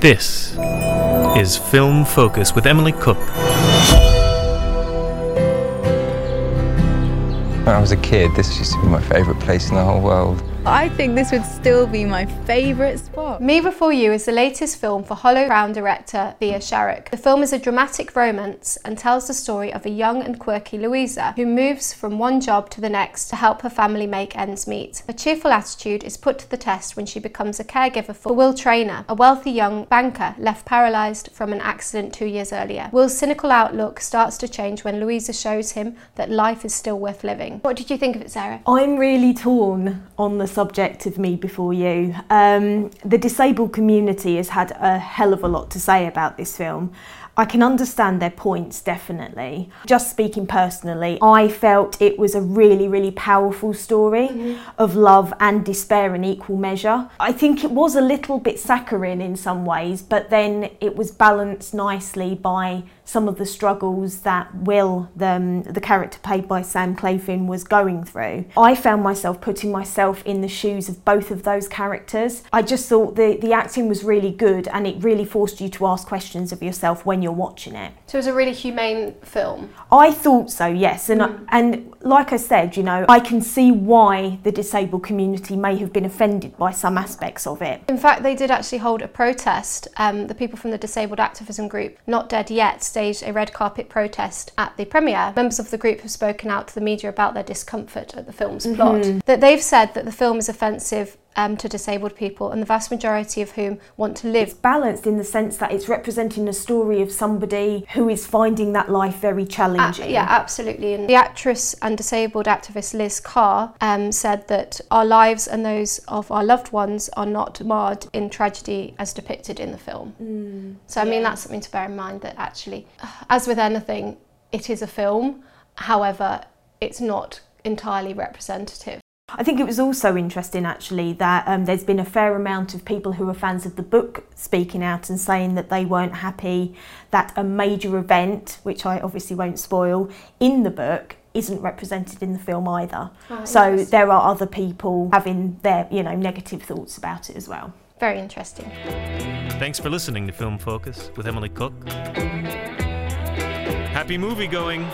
This is Film Focus with Emily Cook. When I was a kid, this used to be my favourite place in the whole world. I think this would still be my favourite spot. Me Before You is the latest film for Hollow Crown director Thea Sharrock. The film is a dramatic romance and tells the story of a young and quirky Louisa who moves from one job to the next to help her family make ends meet. Her cheerful attitude is put to the test when she becomes a caregiver for Will Traynor, a wealthy young banker left paralysed from an accident two years earlier. Will's cynical outlook starts to change when Louisa shows him that life is still worth living. What did you think of it, Sarah? I'm really torn on the subject of Me Before You. Um, the disabled community has had a hell of a lot to say about this film. I can understand their points, definitely. Just speaking personally, I felt it was a really, really powerful story mm-hmm. of love and despair in equal measure. I think it was a little bit saccharine in some ways, but then it was balanced nicely by some of the struggles that Will, the, um, the character played by Sam Claflin, was going through. I found myself putting myself in the shoes of both of those characters. I just thought the, the acting was really good and it really forced you to ask questions of yourself when you're watching it. So it was a really humane film? I thought so, yes. And, mm. I, and like I said, you know, I can see why the disabled community may have been offended by some aspects of it. In fact, they did actually hold a protest. Um, the people from the disabled activism group, Not Dead Yet, staged a red carpet protest at the premiere. Members of the group have spoken out to the media about their discomfort at the film's mm-hmm. plot. That they've said that the film is offensive um, to disabled people, and the vast majority of whom want to live. It's balanced in the sense that it's representing a story of somebody who is finding that life very challenging. Uh, yeah, absolutely. And the actress and disabled activist Liz Carr um, said that our lives and those of our loved ones are not marred in tragedy as depicted in the film. Mm, so, I yeah. mean, that's something to bear in mind that actually, as with anything, it is a film, however, it's not entirely representative. I think it was also interesting actually that um, there's been a fair amount of people who are fans of the book speaking out and saying that they weren't happy that a major event, which I obviously won't spoil, in the book isn't represented in the film either. Oh, so there are other people having their, you know, negative thoughts about it as well. Very interesting. Thanks for listening to Film Focus with Emily Cook. Happy movie going.